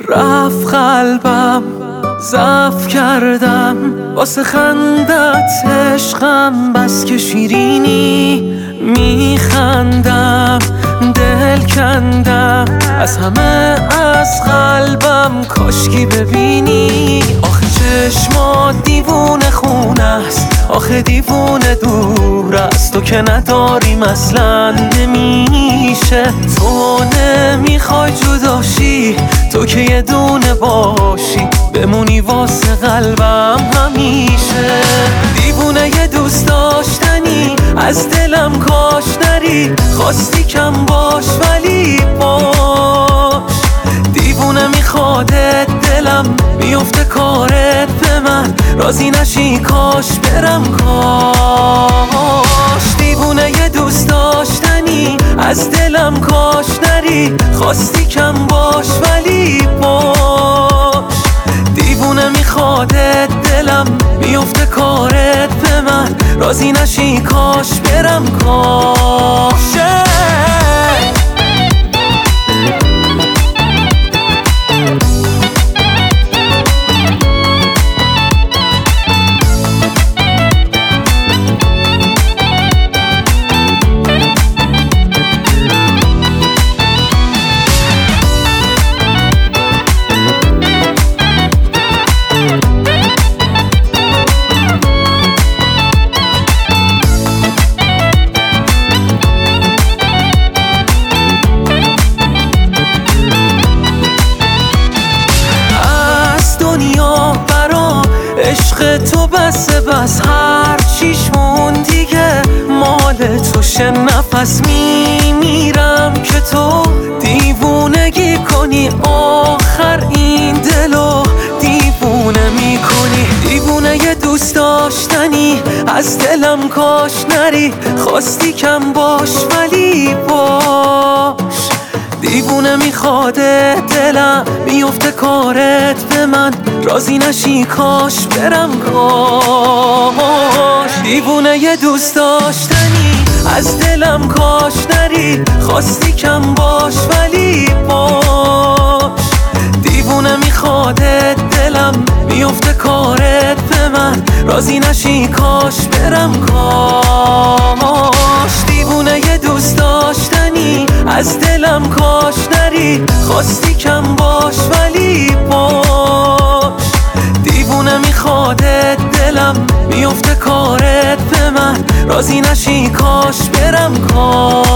رفت قلبم زف کردم. واسه خندت عشقم بس که شیرینی میخندم. دل کندم از همه از قلبم کاشکی ببینی. آخه چشمات دیوونه خونه است. آخه دیوونه دور است تو که نداریم اصلا نمیشه. تو نمی‌خوای جداشی تو که یه دونه باشی بمونی واسه قلبم همیشه. دیوونه یه دوست داشتنی از دلم کاش نری خواستی کم باش ولی باش. دیوونه میخوادت دلم میفته کارت به من رازی نشی کاش برم کاش دیوونه یه دوست داشتنی از دلم کاش نری خواستی کم باش ولی باش. دیوونه میخوادت دلم میفته کارت به من. رازی نشی کاش برم کاشه عشق تو بس بس هر چیش دیگه مال تو شه نفس میمیرم که تو دیوونگی کنی آخر این دلو دیوونه می‌کنی. دیوونه یه دوست داشتنی از دلم کاش نری. خواستی کم باش ولی باش. دیوونه میخواده دلم میفته کارت به من رازی نشی کاش برم کاش. دیوونه یه دوست داشتنی از دلم کاش نری. خواستی کم باش ولی باش. دیوونه میخواده دلم میفته کارت به من. رازی نشی کاش برم کاش. دیوونه یه دوست داشتنی از دلم کاش نری. خواستی کم باش ولی باش. دلم میفته کارت به من. رازی نشی کاش برم کاشه